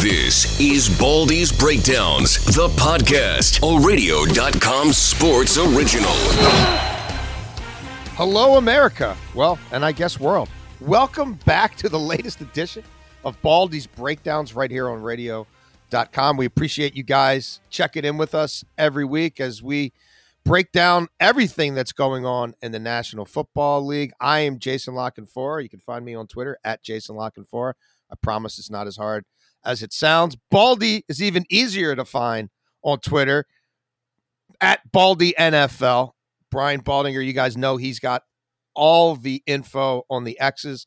This is Baldy's Breakdowns, the podcast, a radio.com sports original. Hello, America. Well, and I guess world. Welcome back to the latest edition of Baldy's Breakdowns right here on radio.com. We appreciate you guys checking in with us every week as we break down everything that's going on in the National Football League. I am Jason La Canfora. You can find me on Twitter at Jason La Canfora. I promise it's not as hard as it sounds. Baldy is even easier to find on Twitter at Baldy NFL. Brian Baldinger, you guys know he's got all the info on the X's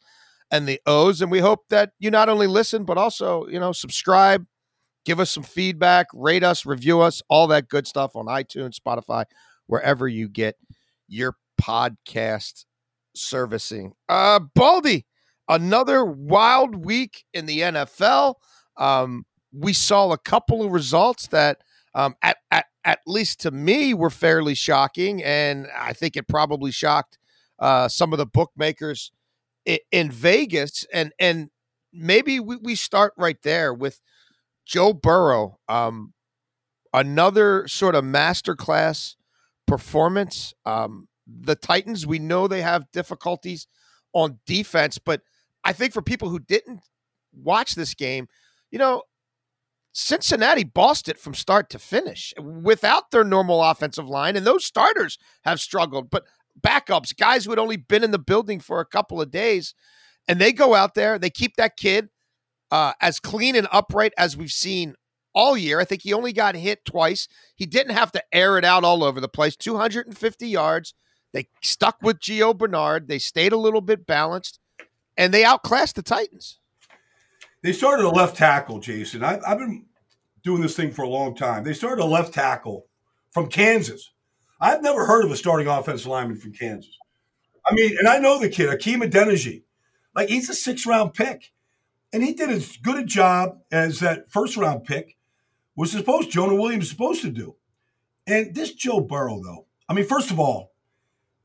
and the O's. And we hope that you not only listen, but also, you know, subscribe, give us some feedback, rate us, review us, all that good stuff on iTunes, Spotify, wherever you get your podcast servicing. Uh Baldy, another wild week in the NFL. Um, we saw a couple of results that, um, at, at, at least to me, were fairly shocking. And I think it probably shocked uh, some of the bookmakers in, in Vegas. And, and maybe we, we start right there with Joe Burrow. Um, another sort of masterclass performance. Um, the Titans, we know they have difficulties on defense, but I think for people who didn't watch this game, you know, Cincinnati bossed it from start to finish without their normal offensive line, and those starters have struggled. But backups, guys who had only been in the building for a couple of days, and they go out there, they keep that kid uh, as clean and upright as we've seen all year. I think he only got hit twice. He didn't have to air it out all over the place. 250 yards. They stuck with Gio Bernard. They stayed a little bit balanced, and they outclassed the Titans. They started a left tackle, Jason. I, I've been doing this thing for a long time. They started a left tackle from Kansas. I've never heard of a starting offensive lineman from Kansas. I mean, and I know the kid, Hakeem Adeniji. Like he's a six round pick. And he did as good a job as that first round pick was supposed Jonah Williams was supposed to do. And this Joe Burrow, though, I mean, first of all,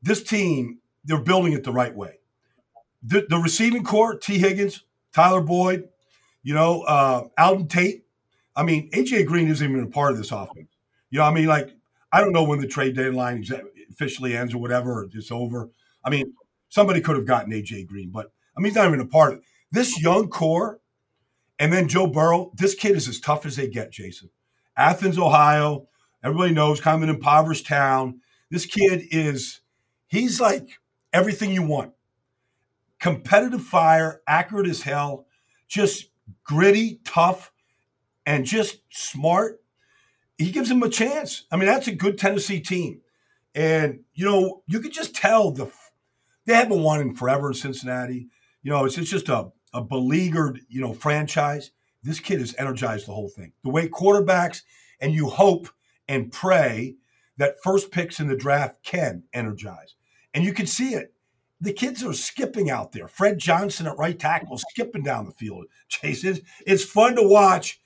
this team, they're building it the right way. The, the receiving corps, Tee Higgins, Tyler Boyd, you know, uh, Auden Tate. I mean, AJ Green isn't even a part of this offense. You know, I mean, like, I don't know when the trade deadline officially ends or whatever, or it's over. I mean, somebody could have gotten AJ Green, but I mean, he's not even a part of it. This young core, and then Joe Burrow, this kid is as tough as they get, Jason. Athens, Ohio, everybody knows, kind of an impoverished town. This kid is, he's like everything you want competitive fire, accurate as hell, just gritty, tough, and just smart, he gives him a chance. I mean, that's a good Tennessee team. And you know, you could just tell the they haven't won in forever in Cincinnati. You know, it's, it's just a, a beleaguered, you know, franchise. This kid has energized the whole thing. The way quarterbacks and you hope and pray that first picks in the draft can energize. And you can see it. The kids are skipping out there. Fred Johnson at right tackle skipping down the field. Chase, it's, it's fun to watch.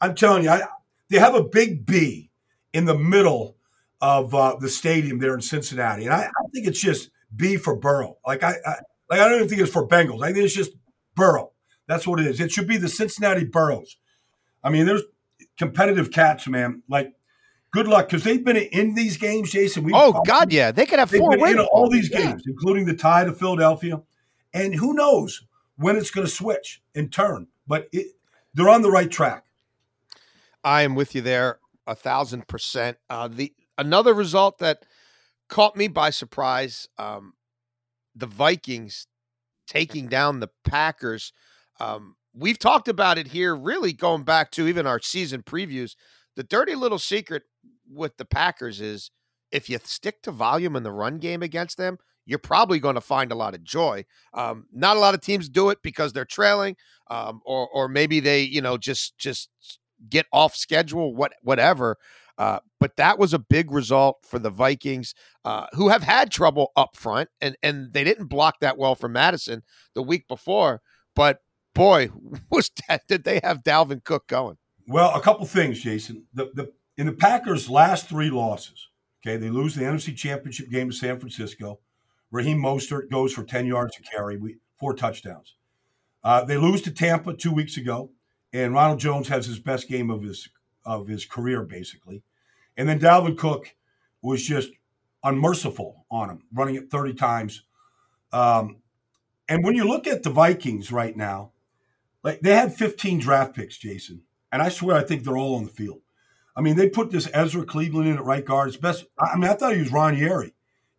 I'm telling you, I, they have a big B in the middle of uh, the stadium there in Cincinnati, and I, I, think it's just B for Burrow. Like I, I, like I don't even think it's for Bengals. I think it's just Burrow. That's what it is. It should be the Cincinnati Burrows. I mean, there's competitive cats, man. Like, good luck because they've been in these games, Jason. we oh God, yeah, they could have four wins. all these games, yeah. including the tie to Philadelphia, and who knows when it's going to switch and turn. But it, they're on the right track. I am with you there, a thousand percent. Uh, the another result that caught me by surprise: um, the Vikings taking down the Packers. Um, we've talked about it here, really going back to even our season previews. The dirty little secret with the Packers is if you stick to volume in the run game against them, you're probably going to find a lot of joy. Um, not a lot of teams do it because they're trailing, um, or or maybe they you know just just get off schedule, what whatever. Uh, but that was a big result for the Vikings, uh, who have had trouble up front, and and they didn't block that well for Mattison the week before. But boy, was that, did they have Dalvin Cook going? Well, a couple things, Jason. The the in the Packers' last three losses, okay, they lose the NFC Championship game to San Francisco. Raheem Mostert goes for ten yards to carry, we, four touchdowns. Uh, they lose to Tampa two weeks ago and Ronald Jones has his best game of his of his career, basically. And then Dalvin Cook was just unmerciful on him, running it 30 times. Um, and when you look at the Vikings right now, like they had 15 draft picks, Jason, and I swear I think they're all on the field. I mean, they put this Ezra Cleveland in at right guard. It's best. I mean, I thought he was Ron Yary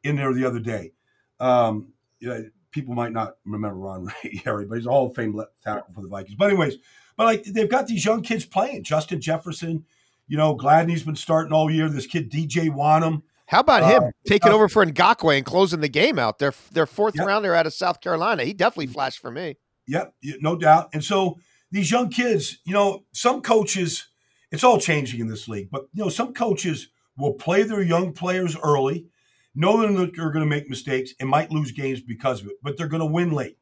in there the other day. Um, you know, people might not remember Ron Yary, but he's a Hall of Fame tackle for the Vikings. But anyways, but like they've got these young kids playing. Justin Jefferson, you know, Gladney's been starting all year. This kid DJ Wonnum. How about him uh, taking uh, over for Ngakoue and closing the game out? Their their fourth yep. rounder out of South Carolina. He definitely flashed for me. Yep, no doubt. And so these young kids, you know, some coaches, it's all changing in this league, but you know, some coaches will play their young players early, know that they're going to make mistakes and might lose games because of it, but they're going to win late.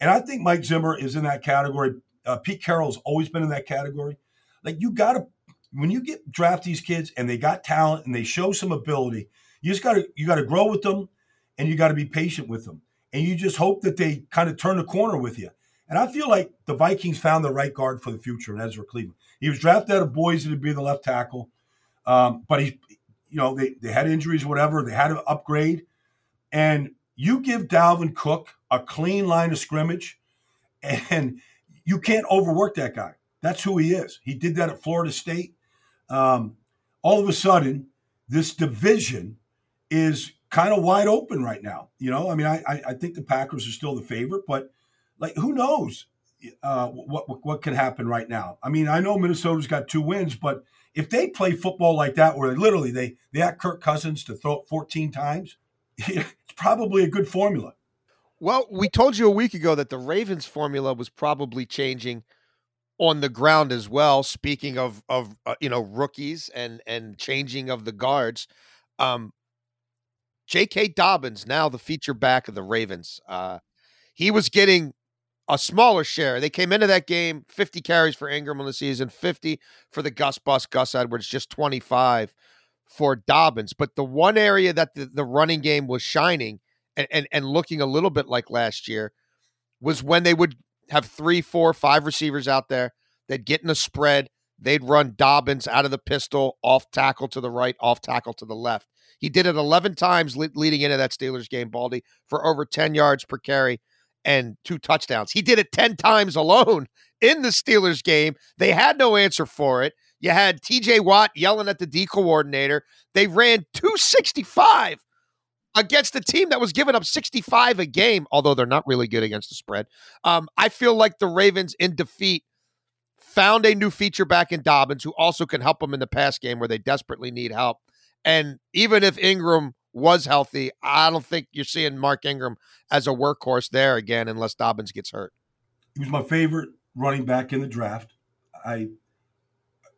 And I think Mike Zimmer is in that category uh, Pete Carroll's always been in that category. Like you got to when you get draft these kids and they got talent and they show some ability, you just got to you got to grow with them and you got to be patient with them. And you just hope that they kind of turn the corner with you. And I feel like the Vikings found the right guard for the future in Ezra Cleveland. He was drafted out of Boise to be the left tackle, um, but he, you know, they, they had injuries, whatever. They had to upgrade, and you give Dalvin Cook a clean line of scrimmage, and you can't overwork that guy. That's who he is. He did that at Florida State. Um, all of a sudden, this division is kind of wide open right now. You know, I mean, I, I think the Packers are still the favorite, but like, who knows uh, what, what what can happen right now? I mean, I know Minnesota's got two wins, but if they play football like that, where literally they they ask Kirk Cousins to throw it 14 times, it's probably a good formula. Well, we told you a week ago that the Ravens formula was probably changing on the ground as well. Speaking of of uh, you know rookies and and changing of the guards, um, J.K. Dobbins now the feature back of the Ravens. Uh, he was getting a smaller share. They came into that game 50 carries for Ingram in the season, 50 for the Gus Bus, Gus Edwards, just 25 for Dobbins. But the one area that the, the running game was shining and, and, and looking a little bit like last year was when they would have three, four, five receivers out there. They'd get in a spread. They'd run Dobbins out of the pistol, off tackle to the right, off tackle to the left. He did it 11 times le- leading into that Steelers game, Baldy, for over 10 yards per carry and two touchdowns. He did it 10 times alone in the Steelers game. They had no answer for it. You had TJ Watt yelling at the D coordinator. They ran 265 against a team that was giving up 65 a game, although they're not really good against the spread. Um, I feel like the Ravens in defeat found a new feature back in Dobbins who also can help them in the pass game where they desperately need help. And even if Ingram was healthy, I don't think you're seeing Mark Ingram as a workhorse there again unless Dobbins gets hurt. He was my favorite running back in the draft. I,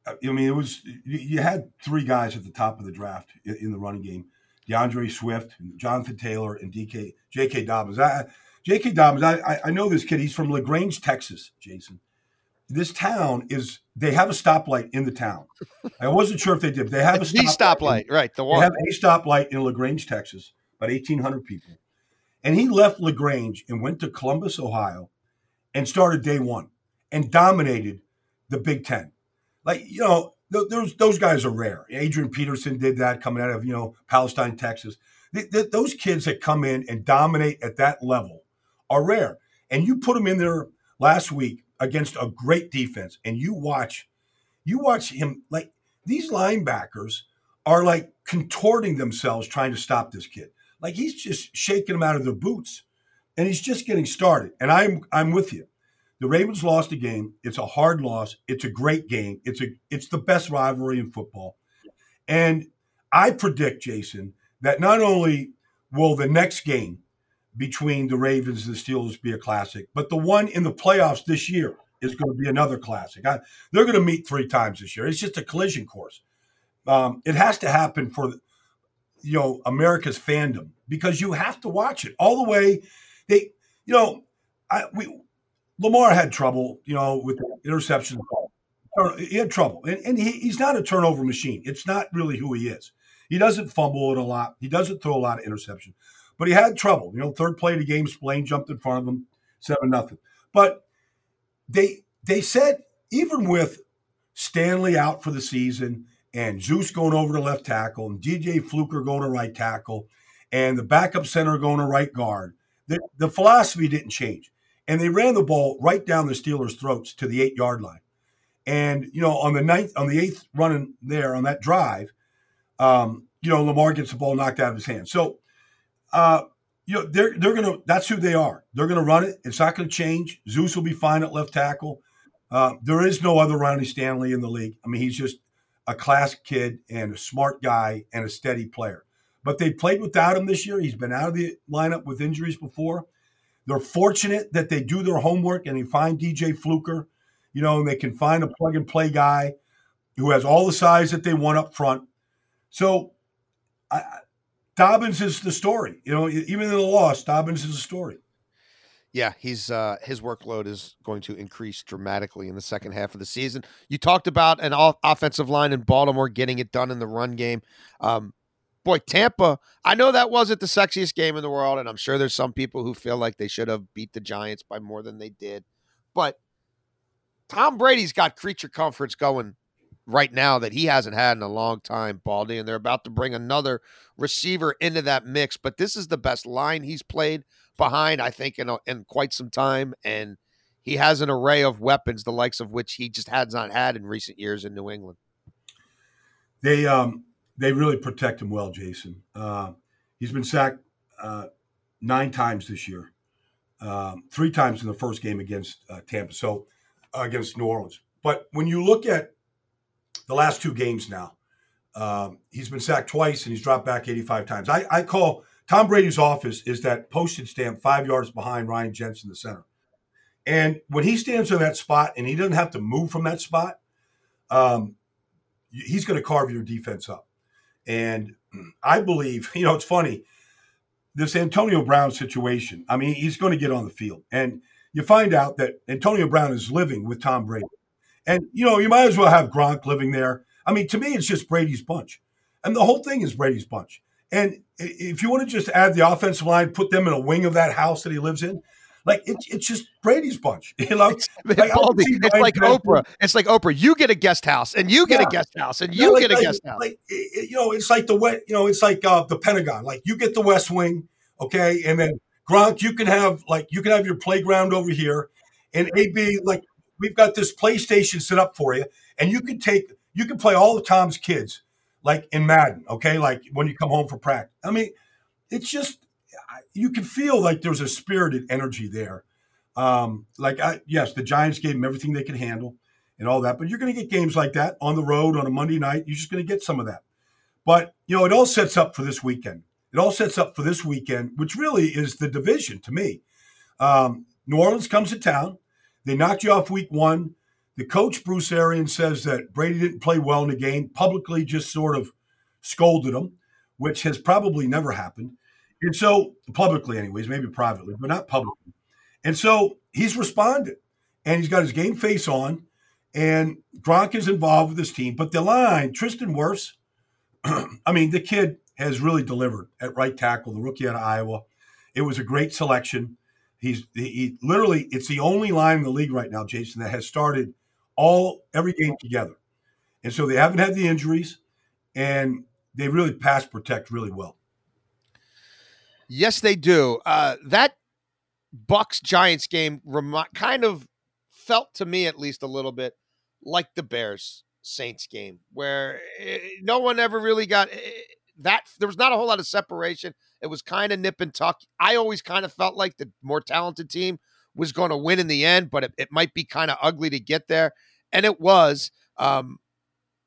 I mean, it was you had three guys at the top of the draft in the running game: D'Andre Swift, Jonathan Taylor, and DK J.K. Dobbins. I, J.K. Dobbins. I, I know this kid. He's from La Grange, Texas. Jason, this town is they have a stoplight in the town. I wasn't sure if they did. They have a stoplight, stoplight in, right? The one they have a stoplight in La Grange, Texas, about eighteen hundred people. And he left La Grange and went to Columbus, Ohio, and started day one and dominated the Big Ten. Like you know, those those guys are rare. Adrian Peterson did that coming out of you know Palestine, Texas. Th- th- those kids that come in and dominate at that level are rare. And you put them in there last week against a great defense, and you watch, you watch him like these linebackers are like contorting themselves trying to stop this kid. Like he's just shaking them out of their boots, and he's just getting started. And I'm I'm with you. The Ravens lost a game. It's a hard loss. It's a great game. It's a it's the best rivalry in football. And I predict, Jason, that not only will the next game between the Ravens and the Steelers be a classic, but the one in the playoffs this year is going to be another classic. I, they're going to meet three times this year. It's just a collision course. Um, it has to happen for you know America's fandom because you have to watch it all the way. They, you know, I, we Lamar had trouble, you know, with interceptions. He had trouble, and, and he, he's not a turnover machine. It's not really who he is. He doesn't fumble it a lot. He doesn't throw a lot of interception, but he had trouble. You know, third play of the game, Spillane jumped in front of him, seven nothing. But they they said even with Stanley out for the season and Zeus going over to left tackle and DJ Fluker going to right tackle and the backup center going to right guard, the, the philosophy didn't change. And they ran the ball right down the Steelers' throats to the eight yard line. And, you know, on the ninth, on the eighth running there on that drive, um, you know, Lamar gets the ball knocked out of his hand. So, uh, you know, they're they're gonna. That's who they are. They're gonna run it. It's not gonna change. Zeus will be fine at left tackle. Uh, there is no other Ronnie Stanley in the league. I mean, he's just a class kid and a smart guy and a steady player. But they played without him this year. He's been out of the lineup with injuries before. They're fortunate that they do their homework and they find DJ Fluker, you know, and they can find a plug and play guy who has all the size that they want up front. So I, Dobbins is the story. You know, even in the loss, Dobbins is the story. Yeah, he's uh, his workload is going to increase dramatically in the second half of the season. You talked about an offensive line in Baltimore getting it done in the run game. Um, boy, Tampa, I know that wasn't the sexiest game in the world, and I'm sure there's some people who feel like they should have beat the Giants by more than they did. But Tom Brady's got creature comforts going right now that he hasn't had in a long time, Baldy, and they're about to bring another receiver into that mix. But this is the best line he's played behind, I think, in, a, in quite some time. And he has an array of weapons, the likes of which he just has not had in recent years in New England. They um they really protect him well, Jason. Uh, he's been sacked uh, nine times this year, um, three times in the first game against uh, Tampa, so uh, against New Orleans. But when you look at the last two games now. Um, he's been sacked twice and he's dropped back 85 times. I, I call Tom Brady's office is that postage stamp five yards behind Ryan Jensen, the center. And when he stands in that spot and he doesn't have to move from that spot, um, he's going to carve your defense up. And I believe, you know, it's funny, this Antonio Brown situation. I mean, he's going to get on the field. And you find out that Antonio Brown is living with Tom Brady. And, you know, you might as well have Gronk living there. I mean, to me, it's just Brady's bunch. And the whole thing is Brady's bunch. And if you want to just add the offensive line, put them in a wing of that house that he lives in, like it's it's just Brady's bunch. You know, it's like, it's like Oprah. It's like Oprah. You get a guest house, and you get yeah. a guest house, and you yeah, like, get a guest house. Like you know, it's like the wet. You know, it's like uh, the Pentagon. Like you get the West Wing, okay, and then Gronk, you can have like you can have your playground over here, and AB like we've got this PlayStation set up for you, and you can take you can play all of Tom's kids like in Madden, okay? Like when you come home for practice. I mean, it's just you can feel like there's a spirited energy there. Um, like I, yes, the Giants gave them everything they could handle and all that, but you're going to get games like that on the road on a Monday night. You're just going to get some of that. But, you know, it all sets up for this weekend. It all sets up for this weekend, which really is the division to me. Um, New Orleans comes to town. They knocked you off week one. The coach, Bruce Arians, says that Brady didn't play well in the game, publicly just sort of scolded him, which has probably never happened. And so, publicly, anyways, maybe privately, but not publicly. And so he's responded and he's got his game face on. And Gronk is involved with his team. But the line, Tristan Wirfs, I mean, the kid has really delivered at right tackle, the rookie out of Iowa. It was a great selection. He's he, literally it's the only line in the league right now, Jason, that has started all every game together. And so they haven't had the injuries and they really pass protect really well. Yes, they do. Uh, that Bucs Giants game kind of felt to me, at least a little bit, like the Bears Saints game, where it, eh, no one ever really got it, eh, that. There was not a whole lot of separation. It was kind of nip and tuck. I always kind of felt like the more talented team was going to win in the end, but it, it might be kind of ugly to get there, and it was. Um,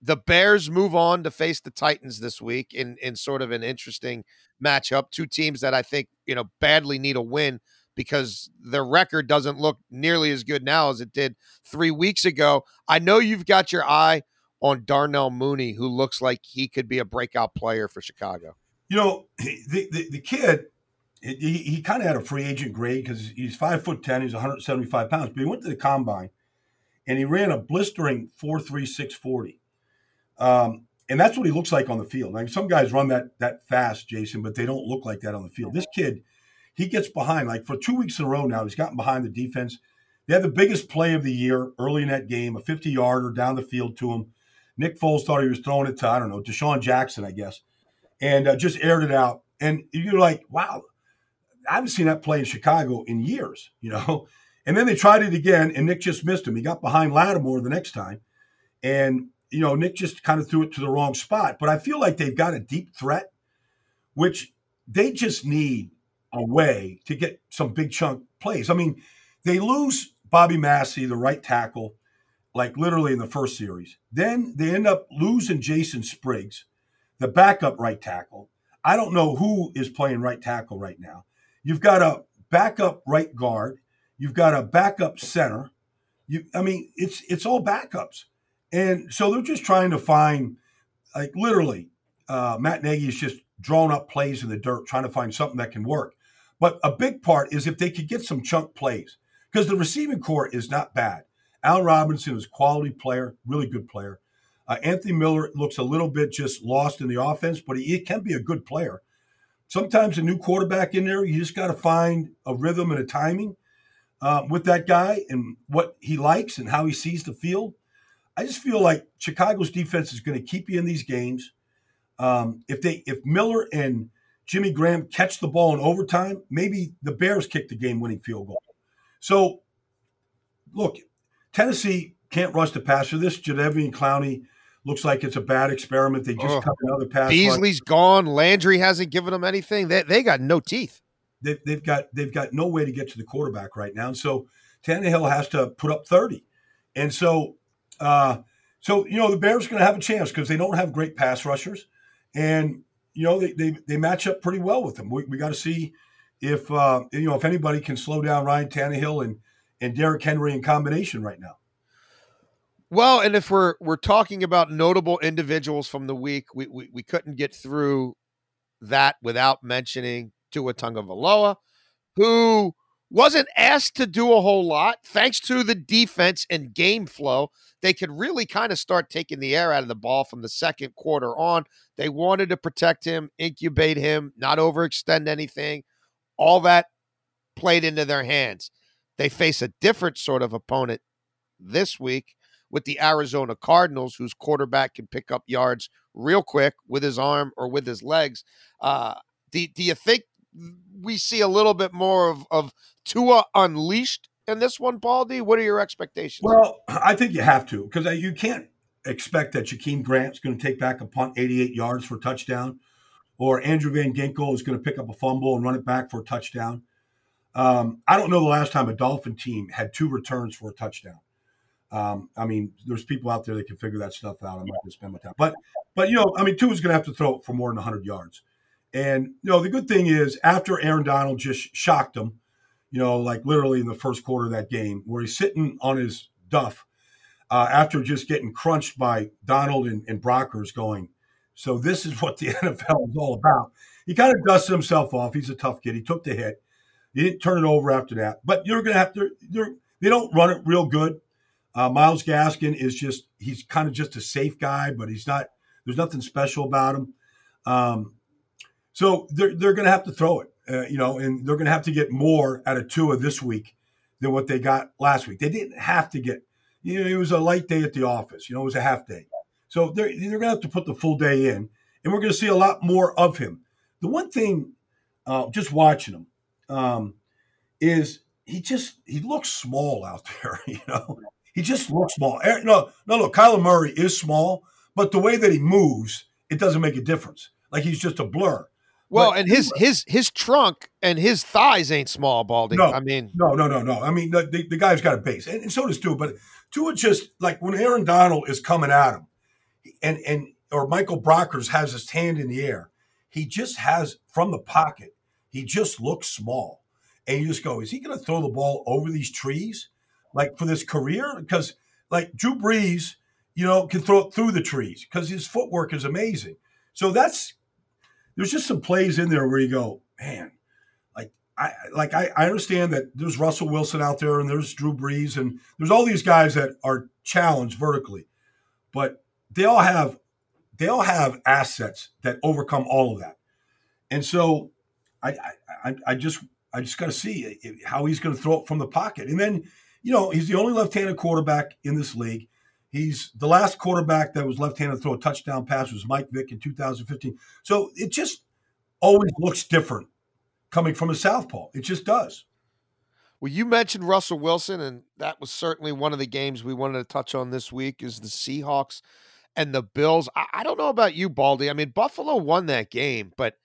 the Bears move on to face the Titans this week in in sort of an interesting matchup. Two teams that I think you know badly need a win because their record doesn't look nearly as good now as it did three weeks ago. I know you've got your eye on Darnell Mooney, who looks like he could be a breakout player for Chicago. You know, the the, the kid. He, he kind of had a free agent grade because he's five foot ten, he's 175 pounds, but he went to the combine and he ran a blistering four three six forty. Um, and that's what he looks like on the field. Like some guys run that that fast, Jason, but they don't look like that on the field. This kid, he gets behind. Like for two weeks in a row now, he's gotten behind the defense. They had the biggest play of the year early in that game, a 50 yarder down the field to him. Nick Foles thought he was throwing it to, I don't know, DeSean Jackson, I guess, and uh, just aired it out. And you're like, wow, I haven't seen that play in Chicago in years, you know? And then they tried it again, and Nick just missed him. He got behind Lattimore the next time. And you know, Nick just kind of threw it to the wrong spot. But I feel like they've got a deep threat, which they just need a way to get some big chunk plays. I mean, they lose Bobby Massie, the right tackle, like literally in the first series. Then they end up losing Jason Spriggs, the backup right tackle. I don't know who is playing right tackle right now. You've got a backup right guard. You've got a backup center. You, I mean, it's it's all backups. And so they're just trying to find, like literally, uh, Matt Nagy is just drawing up plays in the dirt, trying to find something that can work. But a big part is if they could get some chunk plays, because the receiving corps is not bad. Al Robinson is a quality player, really good player. Uh, Anthony Miller looks a little bit just lost in the offense, but he, he can be a good player. Sometimes a new quarterback in there, you just got to find a rhythm and a timing uh, with that guy and what he likes and how he sees the field. I just feel like Chicago's defense is going to keep you in these games. Um, if they if Miller and Jimmy Graham catch the ball in overtime, maybe the Bears kick the game-winning field goal. So, look, Tennessee can't rush the passer. This Jadeveon Clowney looks like it's a bad experiment. They just oh, cut another pass. Beasley's gone. Landry hasn't given them anything. They, they got no teeth. They, they've got they've got no way to get to the quarterback right now. And so Tannehill has to put up thirty. And so uh, so you know the Bears are going to have a chance because they don't have great pass rushers, and you know they they, they match up pretty well with them. We, we got to see if uh, you know if anybody can slow down Ryan Tannehill and and Derrick Henry in combination right now. Well, and if we're we're talking about notable individuals from the week, we we, we couldn't get through that without mentioning Tua Tagovailoa, who wasn't asked to do a whole lot thanks to the defense and game flow they could really kind of start taking the air out of the ball from the second quarter on. They wanted to protect him, incubate him, not overextend anything. All that played into their hands. They face a different sort of opponent this week with the Arizona Cardinals, whose quarterback can pick up yards real quick with his arm or with his legs. Uh, do, do you think we see a little bit more of, of Tua unleashed in this one, Baldy? What are your expectations? Well, I think you have to because uh, you can't expect that Jakeem Grant's going to take back a punt 88 yards for a touchdown, or Andrew Van Ginkel is going to pick up a fumble and run it back for a touchdown. Um, I don't know the last time a Dolphin team had two returns for a touchdown. Um, I mean, there's people out there that can figure that stuff out. I'm not going to spend my time, but but you know, I mean, Tua is going to have to throw for more than 100 yards. And you know, the good thing is after Aaron Donald just shocked him, you know, like literally in the first quarter of that game, where he's sitting on his duff uh, after just getting crunched by Donald and, and Brockers, going, so this is what the NFL is all about. He kind of dusted himself off. He's a tough kid. He took the hit. He didn't turn it over after that. But you're going to have to. They're, they don't run it real good. Uh, Myles Gaskin is just he's kind of just a safe guy, but he's not. There's nothing special about him. Um, so they're they're going to have to throw it, uh, you know, and they're going to have to get more out of Tua this week than what they got last week. They didn't have to get. You know, it was a light day at the office. You know, it was a half day. So they're they're going to have to put the full day in, and we're going to see a lot more of him. The one thing, uh, just watching him, um, is he just he looks small out there. You know, he just looks small. No, no, look, Kyler Murray is small, but the way that he moves, it doesn't make a difference. Like he's just a blur. Well, but, and his his his trunk and his thighs ain't small, Baldy. No, I mean, no, no, no, no. I mean, the, the, the guy's got a base, and, and so does Tua. But Tua just like when Aaron Donald is coming at him, and and or Michael Brockers has his hand in the air, he just has from the pocket. He just looks small, and you just go, is he going to throw the ball over these trees, like for this career? Because like Drew Brees, you know, can throw it through the trees because his footwork is amazing. So that's there's just some plays in there where you go, man, like I like I, I understand that there's Russell Wilson out there and there's Drew Brees and there's all these guys that are challenged vertically, but they all have they all have assets that overcome all of that. And so I I, I just I just got to see how he's going to throw it from the pocket. And then, you know, he's the only left-handed quarterback in this league. He's the last quarterback that was left-handed to throw a touchdown pass was Mike Vick in 2015. So it just always looks different coming from a southpaw. It just does. Well, you mentioned Russell Wilson, and that was certainly one of the games we wanted to touch on this week. Is the Seahawks and the Bills. I, I don't know about you, Baldy. I mean, Buffalo won that game, but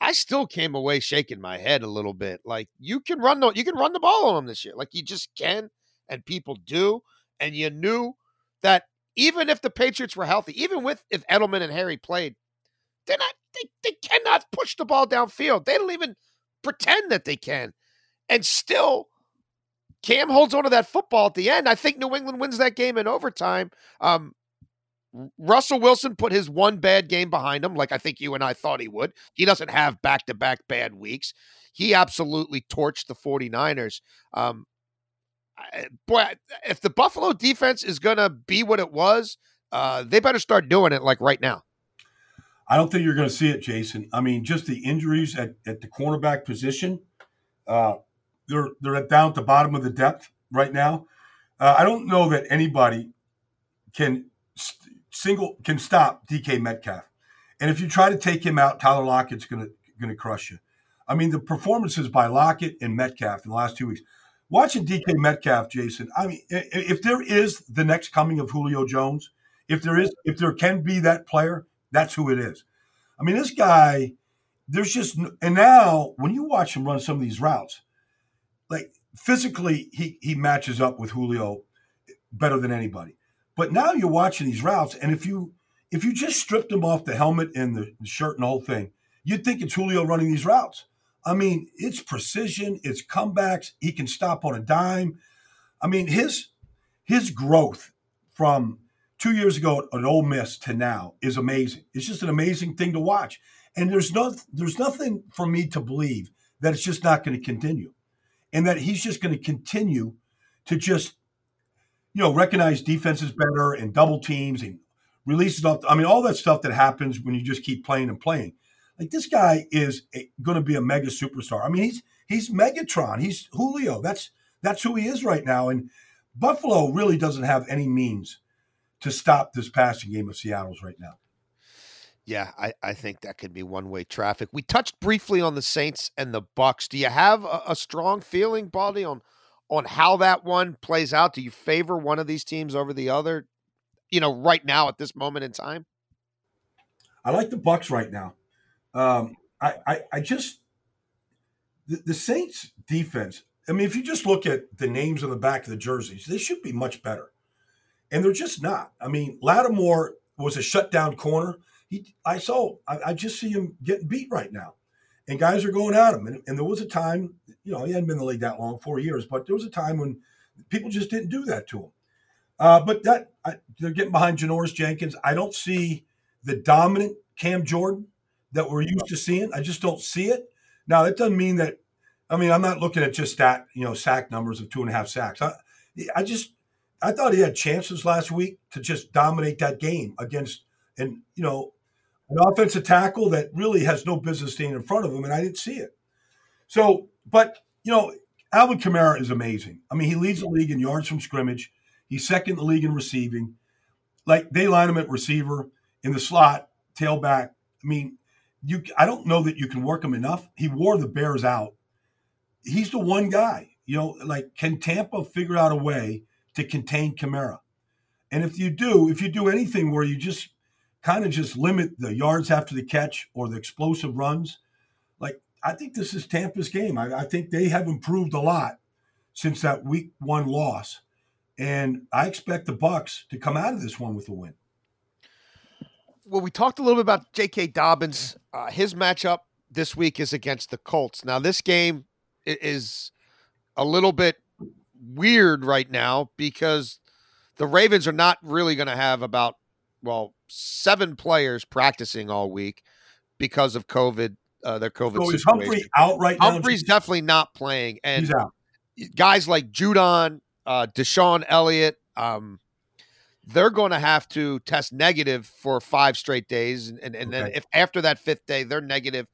I still came away shaking my head a little bit. Like you can run the you can run the ball on them this year. Like you just can, and people do. And you knew that even if the Patriots were healthy, even with if Edelman and Harry played, they're not they, they cannot push the ball downfield. They don't even pretend that they can. And still Cam holds on to that football at the end. I think New England wins that game in overtime. Um, Russell Wilson put his one bad game behind him, like I think you and I thought he would. He doesn't have back to back bad weeks. He absolutely torched the 49ers. Um, boy, if the Buffalo defense is going to be what it was, uh, they better start doing it like right now. I don't think you're going to see it, Jason. I mean, just the injuries at, at the cornerback position, uh, they're they're down at the bottom of the depth right now. Uh, I don't know that anybody can single can stop DK Metcalf. And if you try to take him out, Tyler Lockett's going to going to crush you. I mean, the performances by Lockett and Metcalf in the last two weeks. Watching DK Metcalf, Jason. I mean, if there is the next coming of Julio Jones, if there is, if there can be that player, that's who it is. I mean, this guy. There's just and now when you watch him run some of these routes, like physically, he he matches up with Julio better than anybody. But now you're watching these routes, and if you if you just stripped him off the helmet and the, shirt and the whole thing, you'd think it's Julio running these routes. I mean, it's precision, it's comebacks. He can stop on a dime. I mean, his his growth from two years ago at Ole Miss to now is amazing. It's just an amazing thing to watch. And there's no there's nothing for me to believe that it's just not going to continue, and that he's just going to continue to just you know, recognize defenses better and double teams and releases off. I mean, all that stuff that happens when you just keep playing and playing. Like this guy is going to be a mega superstar. I mean, he's he's Megatron. He's Julio. That's that's who he is right now. And Buffalo really doesn't have any means to stop this passing game of Seattle's right now. Yeah, I, I think that could be one way traffic. We touched briefly on the Saints and the Bucs. Do you have a, a strong feeling, Baldy, on on how that one plays out? Do you favor one of these teams over the other? You know, right now at this moment in time. I like the Bucs right now. Um, I, I, I just the, the Saints defense. I mean, if you just look at the names on the back of the jerseys, they should be much better. and they're just not. I mean, Lattimore was a shutdown corner. He, I saw, I, I just see him getting beat right now, and guys are going at him. And, and there was a time, you know, he hadn't been in the league that long, four years, but there was a time when people just didn't do that to him. Uh, but that I, they're getting behind Janoris Jenkins. I don't see the dominant Cam Jordan that we're used to seeing. I just don't see it. Now that doesn't mean that. I mean, I'm not looking at just that you know sack numbers of two and a half sacks. I, I just I thought he had chances last week to just dominate that game against and you know an offensive tackle that really has no business staying in front of him, and I didn't see it. So, but you know, Alvin Kamara is amazing. I mean, he leads the league in yards from scrimmage. He's second in the league in receiving. Like they line him at receiver in the slot, tailback. I mean, you I don't know that you can work him enough. He wore the Bears out. He's the one guy. You know, like can Tampa figure out a way to contain Kamara? And if you do, if you do anything where you just kind of just limit the yards after the catch or the explosive runs, like I think this is Tampa's game. I, I think they have improved a lot since that week one loss. And I expect the Bucs to come out of this one with a win. Well, we talked a little bit about J.K. Dobbins. Uh, his matchup this week is against the Colts. Now, this game is a little bit weird right now because the Ravens are not really going to have about, well, seven players practicing all week because of COVID. Uh, their COVID So is situation. Humphrey out right now? Humphrey's definitely not playing, and guys like Judon, uh, DeShon Elliott, um, they're going to have to test negative for five straight days, and and, and then if after that fifth day they're negative,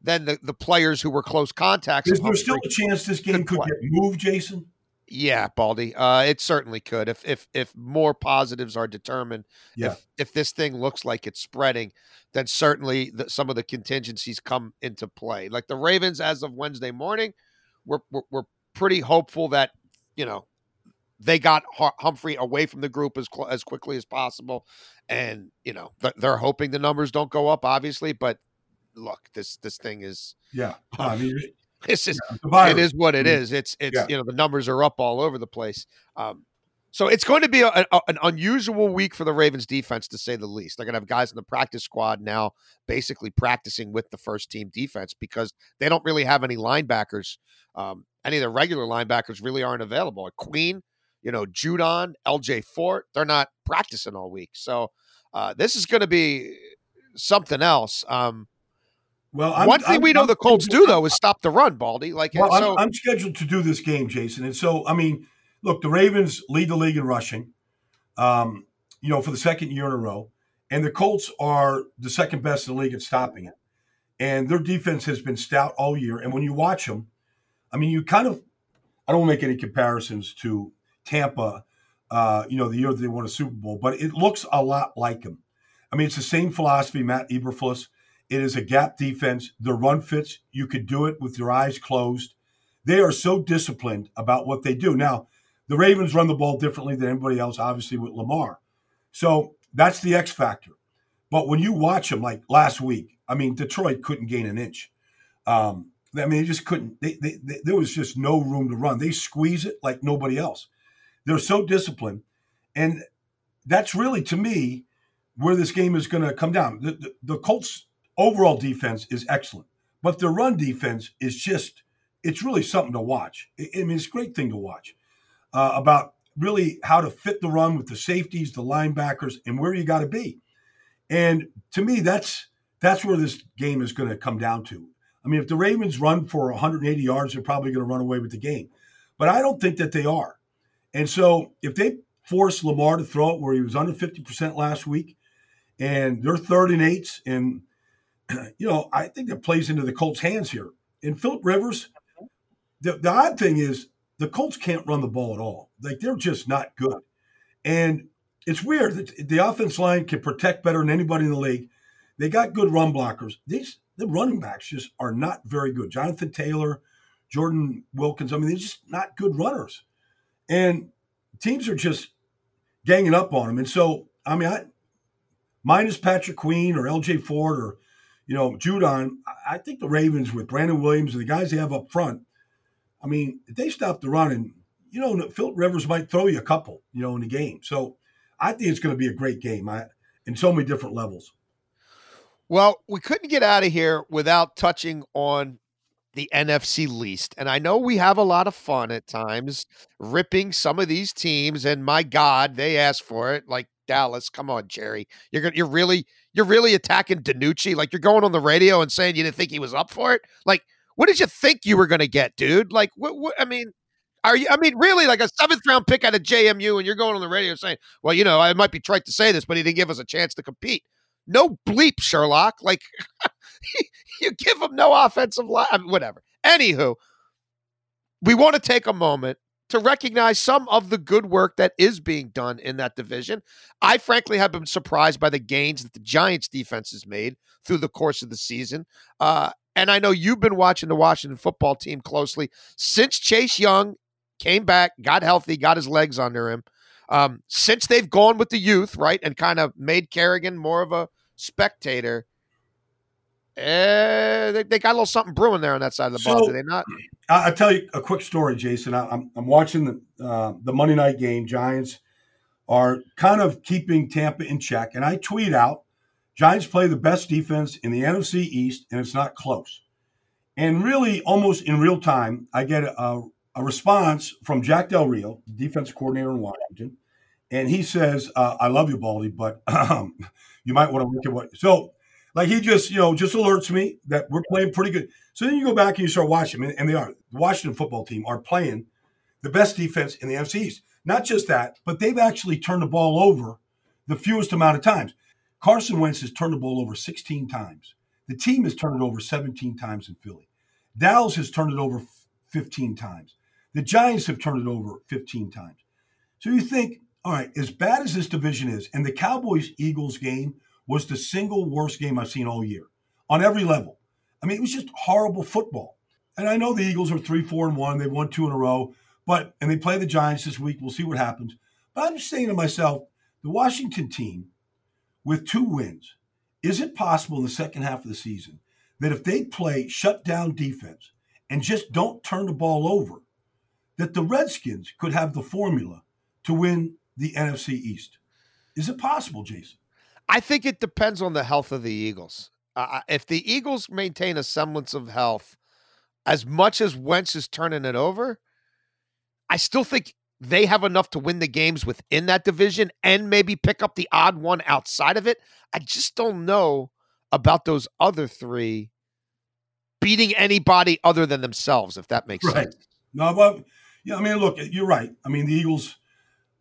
then the, the players who were close contacts. Is there still a chance this game could could play. get moved, Jason? yeah, Baldy, uh, it certainly could if if if more positives are determined. Yeah. If if this thing looks like it's spreading, then certainly the, some of the contingencies come into play. Like the Ravens, as of Wednesday morning, we're we're, we're pretty hopeful that you know they got Humphrey away from the group as as quickly as possible, and you know they're hoping the numbers don't go up, obviously. But look, this this thing is Yeah. I mean, this is virus. it is what it is. It's it's yeah. you know the numbers are up all over the place. Um, so it's going to be a, a- an unusual week for the Ravens defense to say the least. They're going to have guys in the practice squad now, basically practicing with the first team defense because they don't really have any linebackers. Um, any of the regular linebackers really aren't available. Queen, you know, Judon, L.J. Fort, they're not practicing all week. So uh, this is going to be something else. Um, Well, I'm, one thing I'm- we know I'm- the Colts do though is stop the run, Baldy. Like Well, so, I'm, scheduled to do this game, Jason, and so I mean, look, the Ravens lead the league in rushing, um, you know, for the second year in a row, and the Colts are the second best in the league at stopping it, and their defense has been stout all year. And when you watch them, I mean, you kind of, I don't make any comparisons to Tampa, uh, you know, the year that they won a Super Bowl, but it looks a lot like them. I mean, it's the same philosophy, Matt Eberflus. It is a gap defense. The run fits. You could do it with your eyes closed. They are so disciplined about what they do. Now, the Ravens run the ball differently than anybody else, obviously, with Lamar. So that's the X factor. But when you watch them, like last week, I mean, Detroit couldn't gain an inch. Um, I mean, they just couldn't. They, they, they, there was just no room to run. They squeeze it like nobody else. They're so disciplined, and that's really to me where this game is going to come down. The, the, the Colts' overall defense is excellent, but their run defense is just, it's really something to watch. I, I mean, it's a great thing to watch uh, about really how to fit the run with the safeties, the linebackers, and where you got to be. And to me, that's that's where this game is going to come down to. I mean, if the Ravens run for 180 yards, they're probably going to run away with the game. But I don't think that they are. And so if they force Lamar to throw it where he was under 50% last week, and they're third and eights, and you know, I think that plays into the Colts' hands here. And Philip Rivers, the, the odd thing is the Colts can't run the ball at all. Like they're just not good. And it's weird that the offense line can protect better than anybody in the league. They got good run blockers. These the running backs just are not very good. Jonathan Taylor, Jordan Wilkins. I mean, they're just not good runners. And teams are just ganging up on them. And so, I mean, I minus Patrick Queen or LJ Fort or, you know, Judon, I- think the Ravens with Brandon Williams and the guys they have up front, I mean, if they stop the run and, you know, Philip Rivers might throw you a couple, you know, in the game. So I think it's going to be a great game I, in so many different levels. Well, we couldn't get out of here without touching on the NFC least. And I know we have a lot of fun at times ripping some of these teams and my god, they asked for it like Dallas. Come on, Jerry. You're gonna, you're really you're really attacking DiNucci. like you're going on the radio and saying you didn't think he was up for it? Like what did you think you were going to get, dude? Like what, what I mean, are you I mean really like a 7th round pick out of JMU and you're going on the radio saying, "Well, you know, I might be trite to say this, but he didn't give us a chance to compete." No bleep, Sherlock. Like you give them no offensive line, I mean, whatever. Anywho, we want to take a moment to recognize some of the good work that is being done in that division. I frankly have been surprised by the gains that the Giants defense has made through the course of the season. Uh, and I know you've been watching the Washington football team closely since Chase Young came back, got healthy, got his legs under him. Um, since they've gone with the youth, right, and kind of made Kerrigan more of a spectator, eh, they, they, got a little something brewing there on that side of the so, ball, do they not? I'll tell you a quick story, Jason. I, am I'm, I'm watching the uh, the Monday night game. Giants are kind of keeping Tampa in check, and I tweet out, Giants play the best defense in the NFC East, and it's not close. And really, almost in real time, I get a, a response from Jack Del Rio, defense coordinator in Washington, and he says, uh, "I love you, Baldy, but um, you might want to look at what." So like he just, you know, just alerts me that we're playing pretty good. So then you go back and you start watching, and they are. The Washington football team are playing the best defense in the NFC East. Not just that, but they've actually turned the ball over the fewest amount of times. Carson Wentz has turned the ball over 16 times. The team has turned it over 17 times in Philly. Dallas has turned it over 15 times. The Giants have turned it over 15 times. So you think, all right, as bad as this division is, and the Cowboys Eagles game was the single worst game I've seen all year on every level. I mean, it was just horrible football. And I know the Eagles are three, four, and one. They've won two in a row, but and they play the Giants this week. We'll see what happens. But I'm just saying to myself, the Washington team with two wins, is it possible in the second half of the season that if they play shut down defense and just don't turn the ball over, that the Redskins could have the formula to win the NFC East? Is it possible, Jason? I think it depends on the health of the Eagles. Uh, if the Eagles maintain a semblance of health, as much as Wentz is turning it over, I still think they have enough to win the games within that division and maybe pick up the odd one outside of it. I just don't know about those other three beating anybody other than themselves, if that makes right. sense. No, well, yeah, I mean, look, you're right. I mean, the Eagles,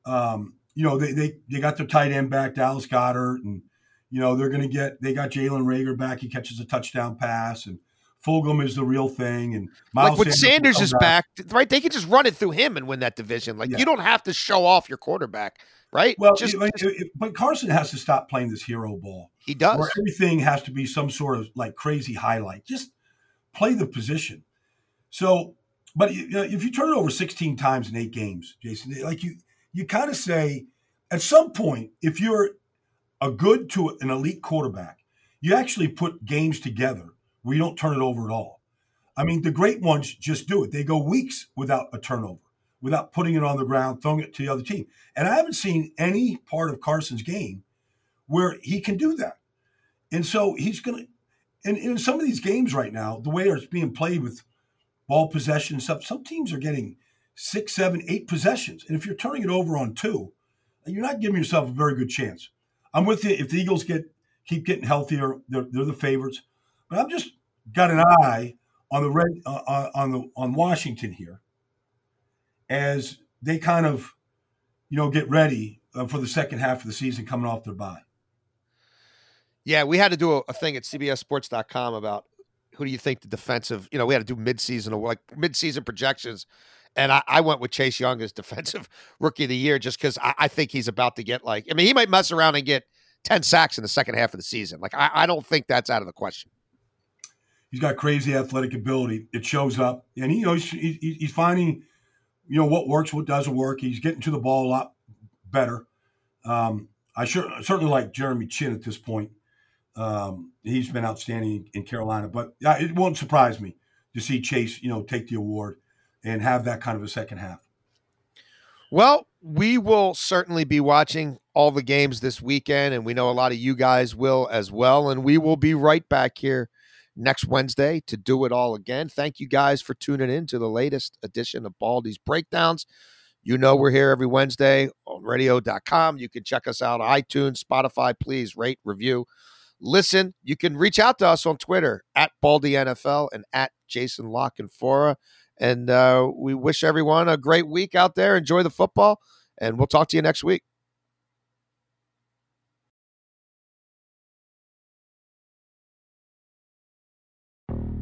um, you know, they, they, they got their tight end back, Dallas Goedert, and, you know, they're going to get, they got Jalen Reagor back. He catches a touchdown pass, and Fulgham is the real thing. And Miles like when Sanders, Sanders is back, back, right? They can just run it through him and win that division. Like, yeah. you don't have to show off your quarterback, right? Well, just, it, it, but Carson has to stop playing this hero ball. He does. Where everything has to be some sort of like crazy highlight. Just play the position. So, but if you turn it over 16 times in eight games, Jason, like you, you kind of say at some point, if you're a good to an elite quarterback, you actually put games together where you don't turn it over at all. I mean, the great ones just do it. They go weeks without a turnover, without putting it on the ground, throwing it to the other team. And I haven't seen any part of Carson's game where he can do that. And so he's going to, and in some of these games right now, the way it's being played with ball possession stuff, some teams are getting six, seven, eight possessions. And if you're turning it over on two, you're not giving yourself a very good chance. I'm with you. If the Eagles get keep getting healthier, they're, they're the favorites. But I've just got an eye on the red uh, uh, on the on Washington here as they kind of you know get ready uh, for the second half of the season coming off their bye. Yeah, we had to do a, a thing at CBSSports.com about who do you think the defensive, you know, we had to do midseason like midseason projections and I, I, went with Chase Young as defensive rookie of the year just because I, I, think he's about to get like, I mean, he might mess around and get 10 sacks in the second half of the season. Like, I, I don't think that's out of the question. He's got crazy athletic ability. It shows up. And, he, you know, he's, he, he's finding, you know, what works, what doesn't work. He's getting to the ball a lot better. Um, I sure certainly like Jeremy Chinn at this point. Um, he's been outstanding in Carolina, but it won't surprise me to see Chase, you know, take the award and have that kind of a second half. Well, we will certainly be watching all the games this weekend, and we know a lot of you guys will as well. And we will be right back here next Wednesday to do it all again. Thank you guys for tuning in to the latest edition of Baldy's Breakdowns. You know we're here every Wednesday on radio.com. You can check us out iTunes, Spotify. Please rate, review, listen. You can reach out to us on Twitter at Baldy NFL and at Jason Lock and uh, we wish everyone a great week out there. Enjoy the football, and we'll talk to you next week.